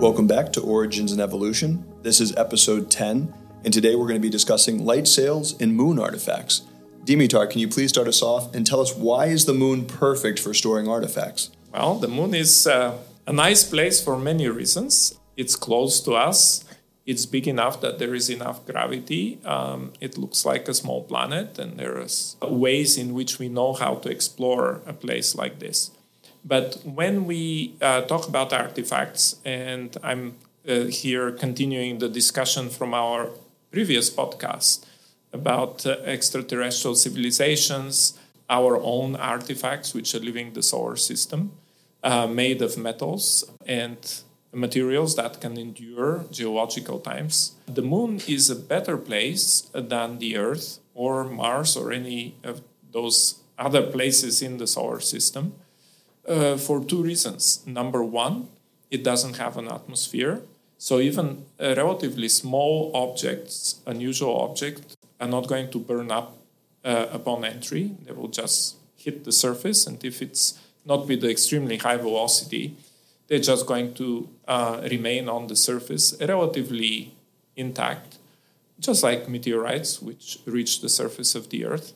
Welcome back to Origins and Evolution. This is episode 10, and today we're going to be discussing light sails and moon artifacts. Dimitar, can you please start us off and tell us why is the moon perfect for storing artifacts? Well, the moon is uh, a nice place for many reasons. It's close to us. It's big enough that there is enough gravity. Um, it looks like a small planet, and there is ways in which we know how to explore a place like this. But when we uh, talk about artifacts, and I'm uh, here continuing the discussion from our previous podcast about uh, extraterrestrial civilizations, our own artifacts which are living the solar system, uh, made of metals and materials that can endure geological times. The moon is a better place than the Earth or Mars or any of those other places in the solar system uh, for two reasons. Number one, it doesn't have an atmosphere. So even uh, relatively small objects, unusual objects, are not going to burn up uh, upon entry. They will just hit the surface, and if it's not with extremely high velocity, they're just going to uh, remain on the surface relatively intact, just like meteorites, which reach the surface of the Earth.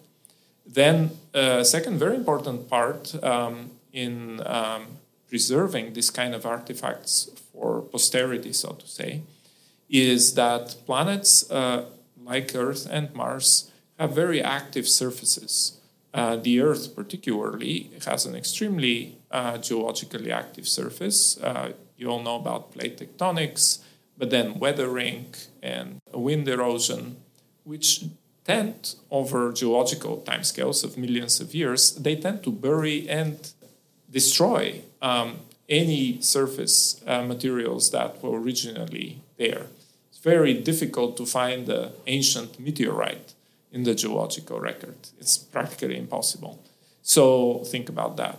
Then, a uh, second very important part um, in um, preserving this kind of artifacts for posterity, so to say, is that planets uh, like Earth and Mars have very active surfaces. Uh, the Earth, particularly, has an extremely uh, geologically active surface. Uh, you all know about plate tectonics, but then weathering and wind erosion, which tend, over geological timescales of millions of years, they tend to bury and destroy um, any surface uh, materials that were originally there. It's very difficult to find the ancient meteorite in the geological record. It's practically impossible. So think about that.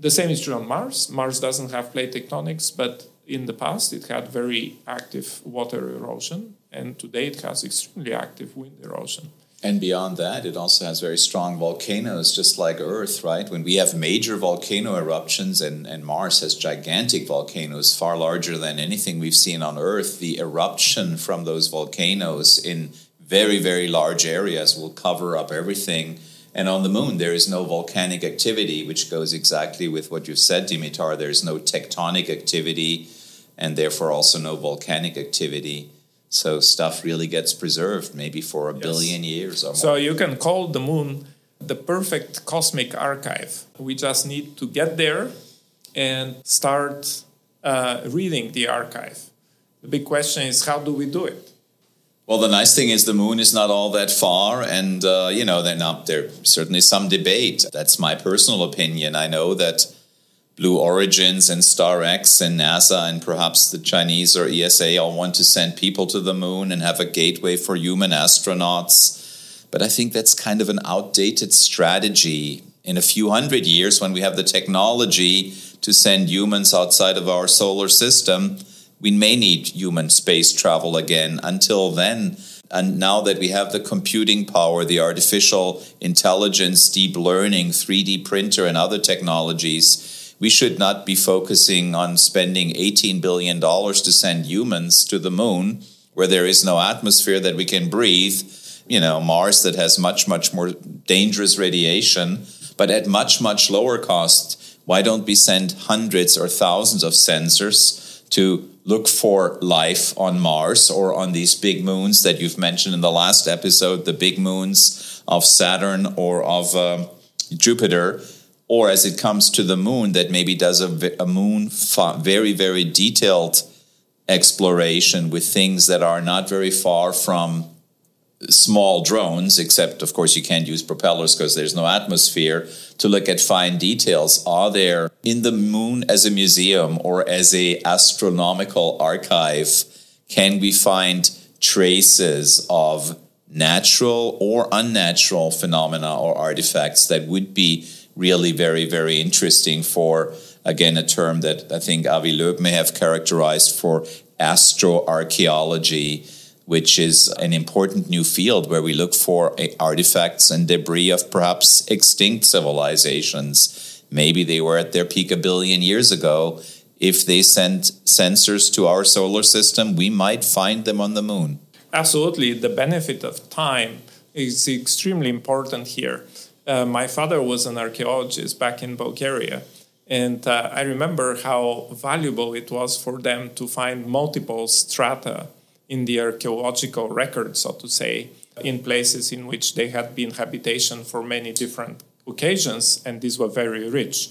The same is true on Mars. Mars doesn't have plate tectonics, but in the past it had very active water erosion, and today it has extremely active wind erosion. And beyond that, it also has very strong volcanoes, just like Earth, right? When we have major volcano eruptions, and, and Mars has gigantic volcanoes, far larger than anything we've seen on Earth, the eruption from those volcanoes in very, very large areas will cover up everything. And on the moon, there is no volcanic activity, which goes exactly with what you said, Dimitar. There's no tectonic activity, and therefore also no volcanic activity. So stuff really gets preserved, maybe for a yes. billion years or more. So you can call the moon the perfect cosmic archive. We just need to get there and start uh, reading the archive. The big question is how do we do it? Well, the nice thing is the moon is not all that far, and uh, you know, not, there's certainly some debate. That's my personal opinion. I know that Blue Origins and StarX and NASA and perhaps the Chinese or ESA all want to send people to the moon and have a gateway for human astronauts. But I think that's kind of an outdated strategy. In a few hundred years, when we have the technology to send humans outside of our solar system, we may need human space travel again. Until then, and now that we have the computing power, the artificial intelligence, deep learning, 3D printer, and other technologies, we should not be focusing on spending $18 billion to send humans to the moon where there is no atmosphere that we can breathe. You know, Mars that has much, much more dangerous radiation, but at much, much lower cost. Why don't we send hundreds or thousands of sensors to look for life on Mars or on these big moons that you've mentioned in the last episode, the big moons of Saturn or of uh, Jupiter? Or as it comes to the moon that maybe does a, a moon very very detailed exploration with things that are not very far from small drones except of course you can't use propellers because there's no atmosphere to look at fine details. Are there in the moon as a museum or as a astronomical archive can we find traces of natural or unnatural phenomena or artifacts that would be really very, very interesting for, again, a term that I think Avi Loeb may have characterized for astroarchaeology, which is an important new field where we look for artifacts and debris of perhaps extinct civilizations. Maybe they were at their peak a billion years ago if they sent sensors to our solar system, we might find them on the moon. Absolutely. The benefit of time is extremely important here. Uh, my father was an archaeologist back in Bulgaria. And uh, I remember how valuable it was for them to find multiple strata in the archaeological record, so to say, in places in which they had been habitation for many different occasions, and these were very rich.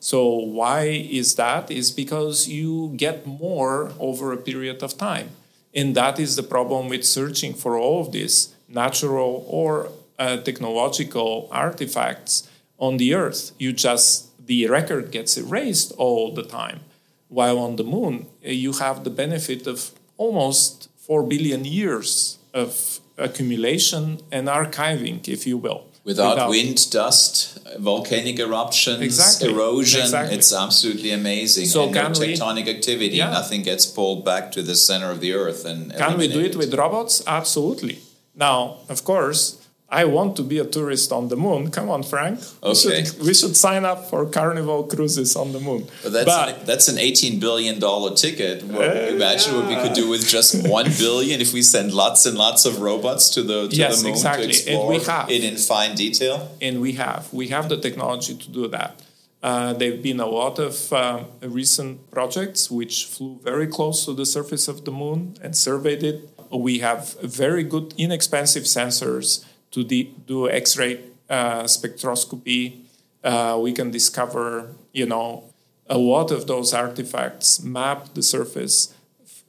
So why is that? Is because you get more over a period of time. And that is the problem with searching for all of these natural or uh, technological artifacts on the earth. You just, the record gets erased all the time. While on the moon, uh, you have the benefit of almost 4 billion years of accumulation and archiving, if you will. Without, Without wind, dust, volcanic eruptions, exactly. erosion, exactly. it's absolutely amazing. So and no tectonic we, activity, yeah. nothing gets pulled back to the center of the earth. And can we do it with robots? Absolutely. Now, of course, I want to be a tourist on the moon. Come on, Frank. Okay. We should, we should sign up for Carnival cruises on the moon. But that's, but, an, that's an $18 billion ticket. Uh, imagine yeah. what we could do with just 1 billion if we send lots and lots of robots to the, to yes, the moon exactly. to explore and we have. it in fine detail? And we have. We have the technology to do that. Uh, there have been a lot of uh, recent projects which flew very close to the surface of the moon and surveyed it. We have very good, inexpensive sensors to do X-ray uh, spectroscopy, uh, we can discover, you know, a lot of those artifacts, map the surface,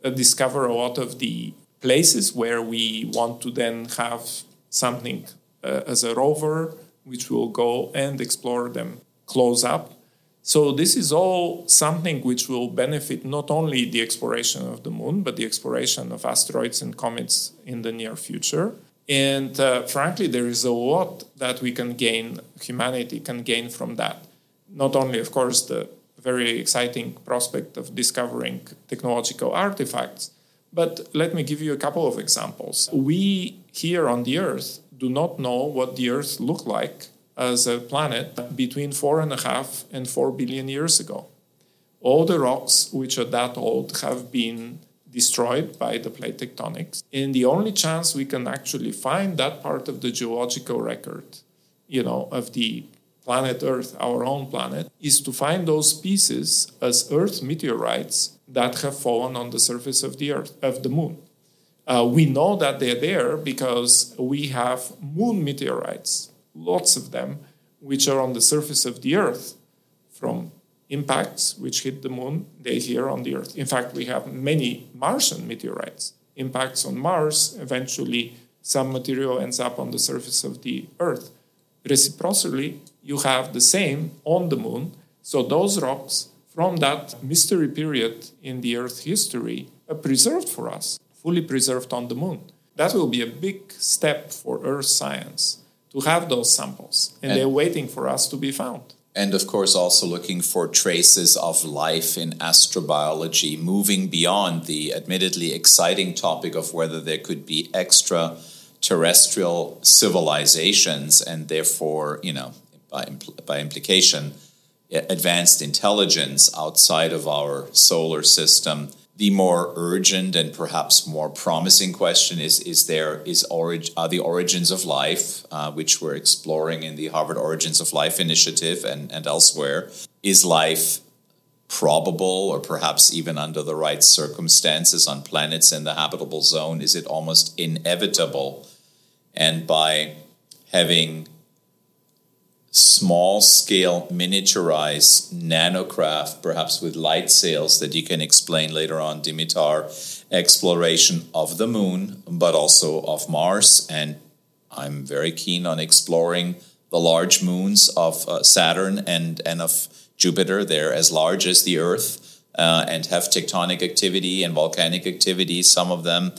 uh, discover a lot of the places where we want to then have something uh, as a rover, which will go and explore them close up. So this is all something which will benefit not only the exploration of the moon, but the exploration of asteroids and comets in the near future. And uh, frankly, there is a lot that we can gain, humanity can gain from that. Not only, of course, the very exciting prospect of discovering technological artifacts, but let me give you a couple of examples. We here on the Earth do not know what the Earth looked like as a planet between four and a half and four billion years ago. All the rocks which are that old have been destroyed by the plate tectonics. And the only chance we can actually find that part of the geological record, you know, of the planet Earth, our own planet, is to find those pieces as Earth meteorites that have fallen on the surface of the Earth, of the moon. Uh, we know that they're there because we have moon meteorites, lots of them, which are on the surface of the Earth from impacts which hit the moon, they here on the Earth. In fact, we have many Martian meteorites. Impacts on Mars, eventually, some material ends up on the surface of the Earth. Reciprocally, you have the same on the moon. So those rocks from that mystery period in the Earth history are preserved for us, fully preserved on the moon. That will be a big step for Earth science to have those samples, and, and they're waiting for us to be found and of course also looking for traces of life in astrobiology moving beyond the admittedly exciting topic of whether there could be extraterrestrial civilizations and therefore you know by, impl- by implication advanced intelligence outside of our solar system the more urgent and perhaps more promising question is is there is orig- are the origins of life uh, which we're exploring in the harvard origins of life initiative and, and elsewhere is life probable or perhaps even under the right circumstances on planets in the habitable zone? Is it almost inevitable? And by having small scale miniaturized nanocraft, perhaps with light sails that you can explain later on, Dimitar, exploration of the moon, but also of Mars. And I'm very keen on exploring the large moons of uh, Saturn and, and of Jupiter. They're as large as the Earth uh, and have tectonic activity and volcanic activity. Some of them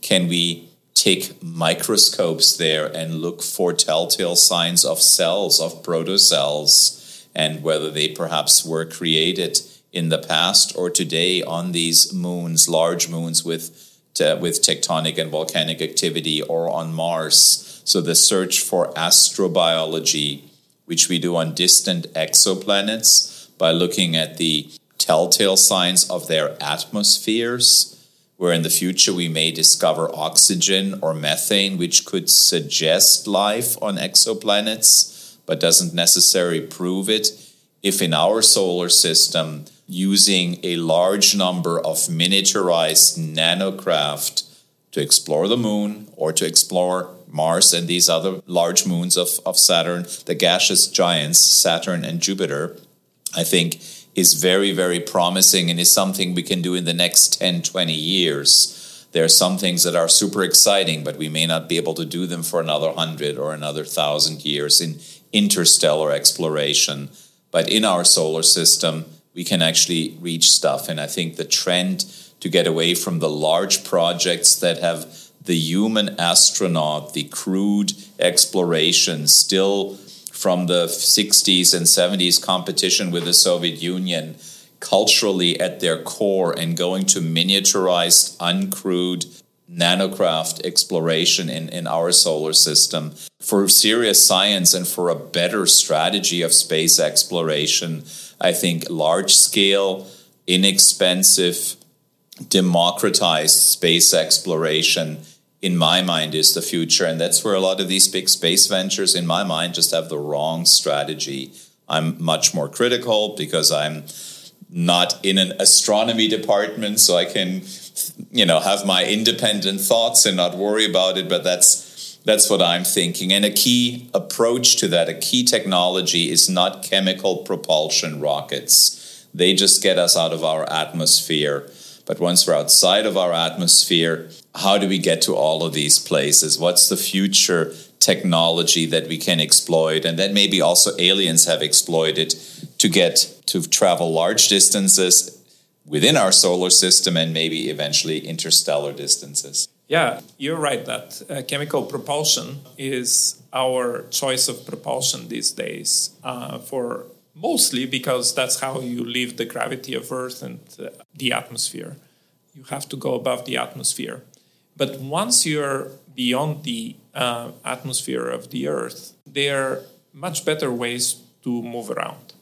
can we take microscopes there and look for telltale signs of cells, of protocells, and whether they perhaps were created in the past or today on these moons, large moons with with tectonic and volcanic activity, or on Mars. So the search for astrobiology, which we do on distant exoplanets by looking at the telltale signs of their atmospheres, where in the future we may discover oxygen or methane, which could suggest life on exoplanets, but doesn't necessarily prove it. If in our solar system, using a large number of miniaturized nanocraft to explore the moon or to explore Mars and these other large moons of, of Saturn, the gaseous giants, Saturn and Jupiter, I think is very, very promising and is something we can do in the next 10, 20 years. There are some things that are super exciting, but we may not be able to do them for another 100 or another 1,000 years in interstellar exploration. But in our solar system, we can actually reach stuff. And I think the trend to get away from the large projects that have the human astronaut, the crewed exploration still from the 60s and 70s competition with the Soviet Union culturally at their core and going to miniaturized, uncrewed nanocraft exploration in, in our solar system for serious science and for a better strategy of space exploration. I think large scale, inexpensive, democratized space exploration in my mind is the future. And that's where a lot of these big space ventures in my mind just have the wrong strategy. I'm much more critical because i'm not in an astronomy department so i can you know have my independent thoughts and not worry about it. But that's that's what i'm thinking. And a key approach to that a key technology is not chemical propulsion rockets. They just get us out of our atmosphere but once we're outside of our atmosphere how do we get to all of these places? What's the future technology that we can exploit? And then maybe also aliens have exploited to get to travel large distances within our solar system and maybe eventually interstellar distances. Yeah, you're right that uh, chemical propulsion is our choice of propulsion these days uh, for mostly because that's how you leave the gravity of Earth and uh, the atmosphere. You have to go above the atmosphere. But once you're beyond the uh, atmosphere of the Earth, there are much better ways to move around.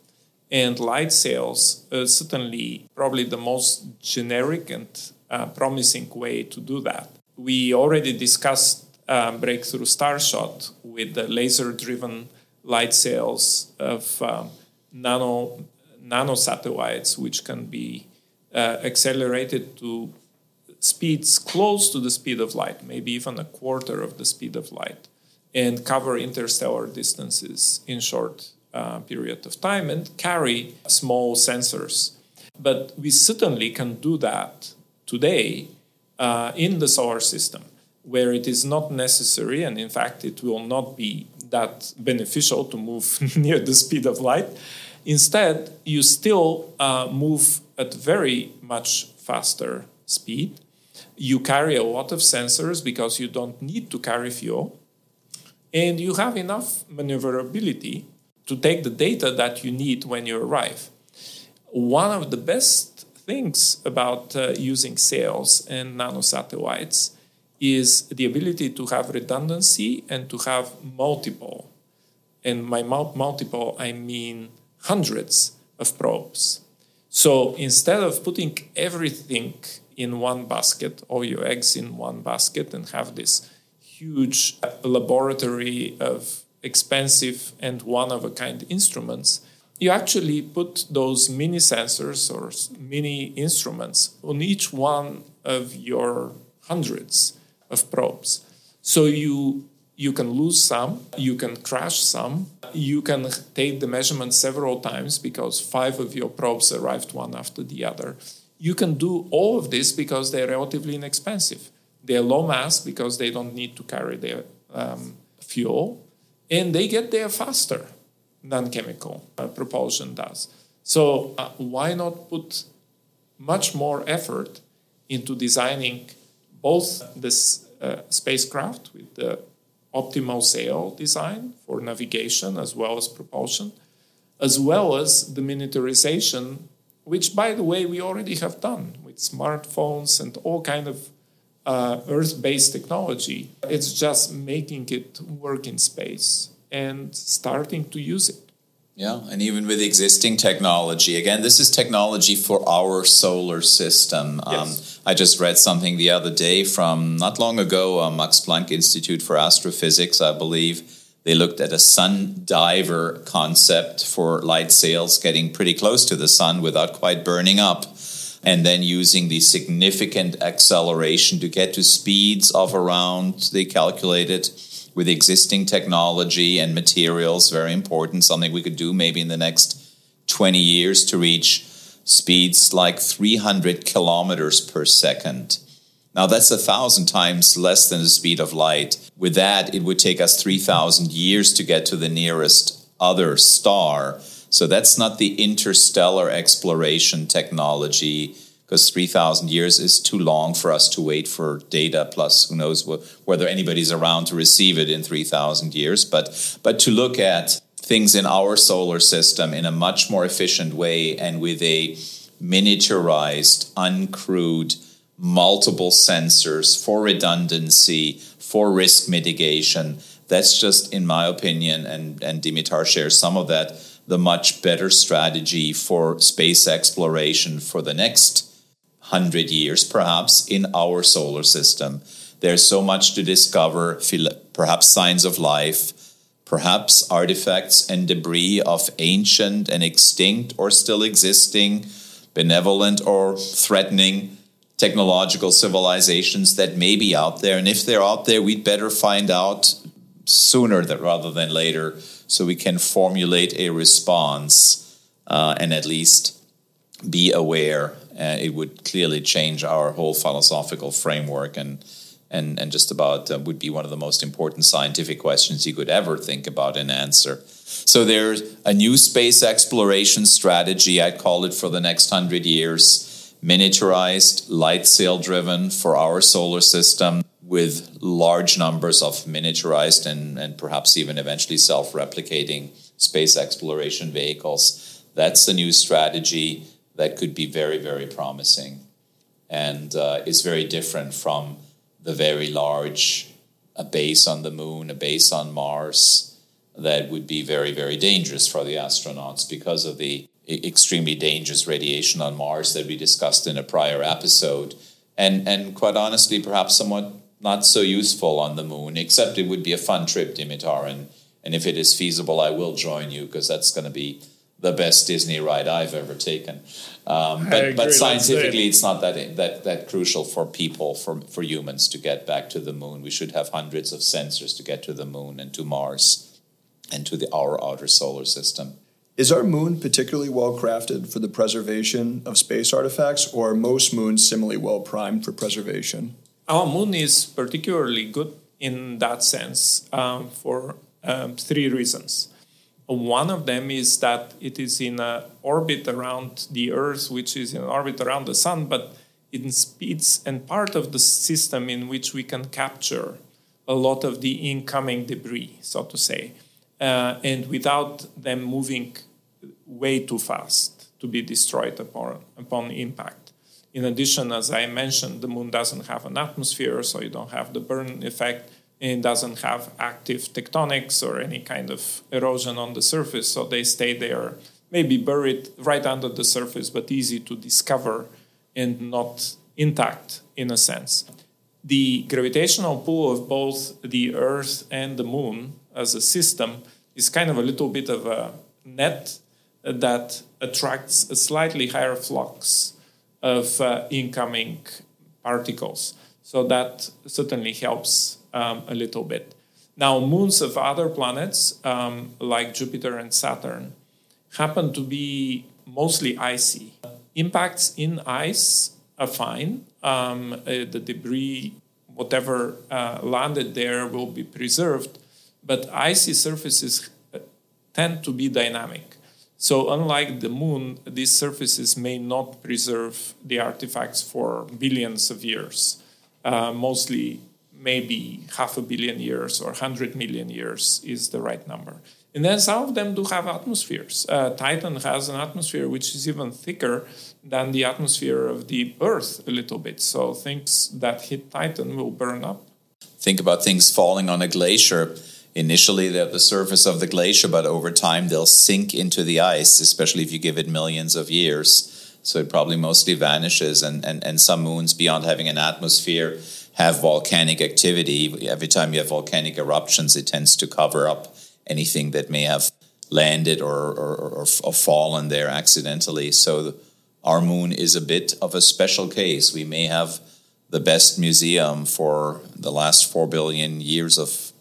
And light sails is certainly probably the most generic and uh, promising way to do that. We already discussed uh, breakthrough starshot with the laser driven light sails of um, nano nano satellites, which can be uh, accelerated to speeds close to the speed of light, maybe even a quarter of the speed of light, and cover interstellar distances in short uh, period of time and carry small sensors. But we certainly can do that today uh, in the solar system, where it is not necessary, and in fact, it will not be that beneficial to move near the speed of light. Instead, you still uh, move at very much faster speed you carry a lot of sensors because you don't need to carry fuel. And you have enough maneuverability to take the data that you need when you arrive. One of the best things about uh, using sails and nanosatellites is the ability to have redundancy and to have multiple. And by multiple, I mean hundreds of probes. So instead of putting everything in one basket, all your eggs in one basket, and have this huge laboratory of expensive and one of a kind instruments, you actually put those mini sensors or mini instruments on each one of your hundreds of probes. So you you can lose some, you can crash some, you can take the measurement several times because five of your probes arrived one after the other you can do all of this because they're relatively inexpensive. They're low mass because they don't need to carry their um, fuel, and they get there faster than chemical uh, propulsion does. So, uh, why not put much more effort into designing both this uh, spacecraft with the optimal sail design for navigation as well as propulsion, as well as the miniaturization which by the way we already have done with smartphones and all kind of uh, earth-based technology. It's just making it work in space and starting to use it Yeah, and even with existing technology, again, this is technology for our solar system. Um. I just read something the other day from not long ago, uh, Max Planck Institute for Astrophysics, I believe. They looked at a sun diver concept for light sails getting pretty close to the sun without quite burning up, and then using the significant acceleration to get to speeds of around, they calculated, with existing technology and materials, very important, something we could do maybe in the next 20 years to reach speeds like 300 kilometers per second. Now, that's a thousand times less than the speed of light. With that, it would take us 3,000 years to get to the nearest other star. So, that's not the interstellar exploration technology because 3,000 years is too long for us to wait for data, plus who knows wh- whether anybody's around to receive it in 3,000 years. But, but to look at things in our solar system in a much more efficient way and with a miniaturized, uncrewed, multiple sensors for redundancy, for risk mitigation. That's just, in my opinion, and, and Dimitar shares some of that, the much better strategy for space exploration for the next 100 years, perhaps, in our solar system. There's so much to discover, perhaps signs of life, perhaps artifacts and debris of ancient and extinct or still existing, benevolent or threatening technological civilizations that may be out there. And if they're out there, we'd better find out sooner rather than later so we can formulate a response uh, and at least be aware uh, it would clearly change our whole philosophical framework and and and just about uh, would be one of the most important scientific questions you could ever think about and answer. So there's a new space exploration strategy. I'd call it for the next hundred years, miniaturized, light sail driven for our solar system with large numbers of miniaturized and, and perhaps even eventually self replicating space exploration vehicles. That's the new strategy that could be very, very promising and uh, is very different from the very large a base on the moon, a base on Mars that would be very, very dangerous for the astronauts because of the extremely dangerous radiation on Mars that we discussed in a prior episode. And, and quite honestly, perhaps somewhat not so useful on the moon, except it would be a fun trip, Dimitar. And, and if it is feasible, I will join you because that's going to be the best Disney ride I've ever taken. Um, but, but scientifically, it's not that, that that crucial for people, for for humans to get back to the moon. We should have hundreds of sensors to get to the moon and to Mars, and to the our outer solar system. Is our moon particularly well crafted for the preservation of space artifacts, or are most moons similarly well primed for preservation? Our moon is particularly good in that sense um, for um, three reasons. One of them is that it is in an orbit around the Earth, which is in orbit around the Sun, but in speeds and part of the system in which we can capture a lot of the incoming debris, so to say, uh, and without them moving way too fast to be destroyed upon, upon impact. In addition, as I mentioned, the moon doesn't have an atmosphere, so you don't have the burn effect it doesn't have active tectonics or any kind of erosion on the surface, so they stay there, maybe buried right under the surface, but easy to discover and not intact in a sense. The gravitational pull of both the Earth and the Moon as a system is kind of a little bit of a net that attracts a slightly higher flux of uh, incoming particles. So that certainly helps um, a little bit. Now, moons of other planets, um, like Jupiter and Saturn, happen to be mostly icy. Impacts in ice are fine. Um, uh, the debris, whatever uh, landed there, will be preserved, but icy surfaces uh, tend to be dynamic. So, unlike the moon, these surfaces may not preserve the artifacts for billions of years. Uh, mostly maybe half a billion years or 100 million years is the right number. And then some of them do have atmospheres. Uh, Titan has an atmosphere which is even thicker than the atmosphere of the Earth a little bit. So things that hit Titan will burn up. Think about things falling on a glacier. initially they're at the surface of the glacier, but over time they'll sink into the ice, especially if you give it millions of years. So it probably mostly vanishes, and, and, and some moons, beyond having an atmosphere, have volcanic activity. Every time you have volcanic eruptions, it tends to cover up anything that may have landed or, or, or, or fallen there accidentally. So our moon is a bit of a special case. We may have the best museum for the last four billion years of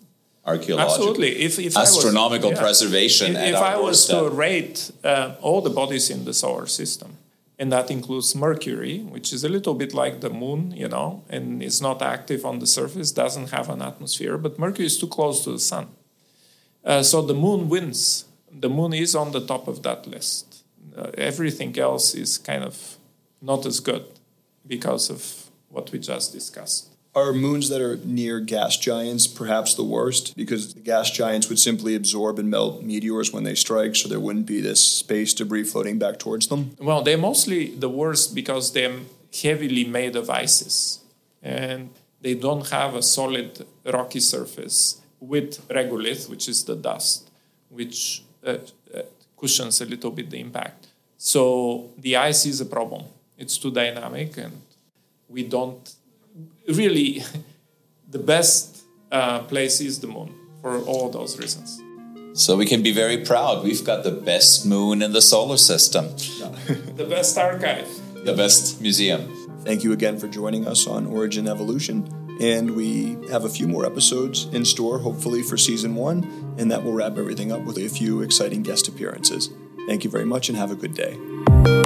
archaeological, absolutely. If, if astronomical was, yeah. preservation. If, if I was to rate uh, all the bodies in the solar system, and that includes Mercury, which is a little bit like the moon, you know, and it's not active on the surface, doesn't have an atmosphere, but Mercury is too close to the sun. Uh, so the moon wins. The moon is on the top of that list. Uh, everything else is kind of not as good because of what we just discussed. Are moons that are near gas giants perhaps the worst? Because the gas giants would simply absorb and melt meteors when they strike, so there wouldn't be this space debris floating back towards them? Well, they're mostly the worst because they're heavily made of ices and they don't have a solid rocky surface with regolith, which is the dust, which uh, uh, cushions a little bit the impact. So the ice is a problem. It's too dynamic and we don't really the best uh, place is the moon for all those reasons. So we can be very proud. We've got the best moon in the solar system, the best archive, the best museum. Thank you again for joining us on Origin Evolution. And we have a few more episodes in store, hopefully, for season one. And that will wrap everything up with a few exciting guest appearances. Thank you very much and have a good day.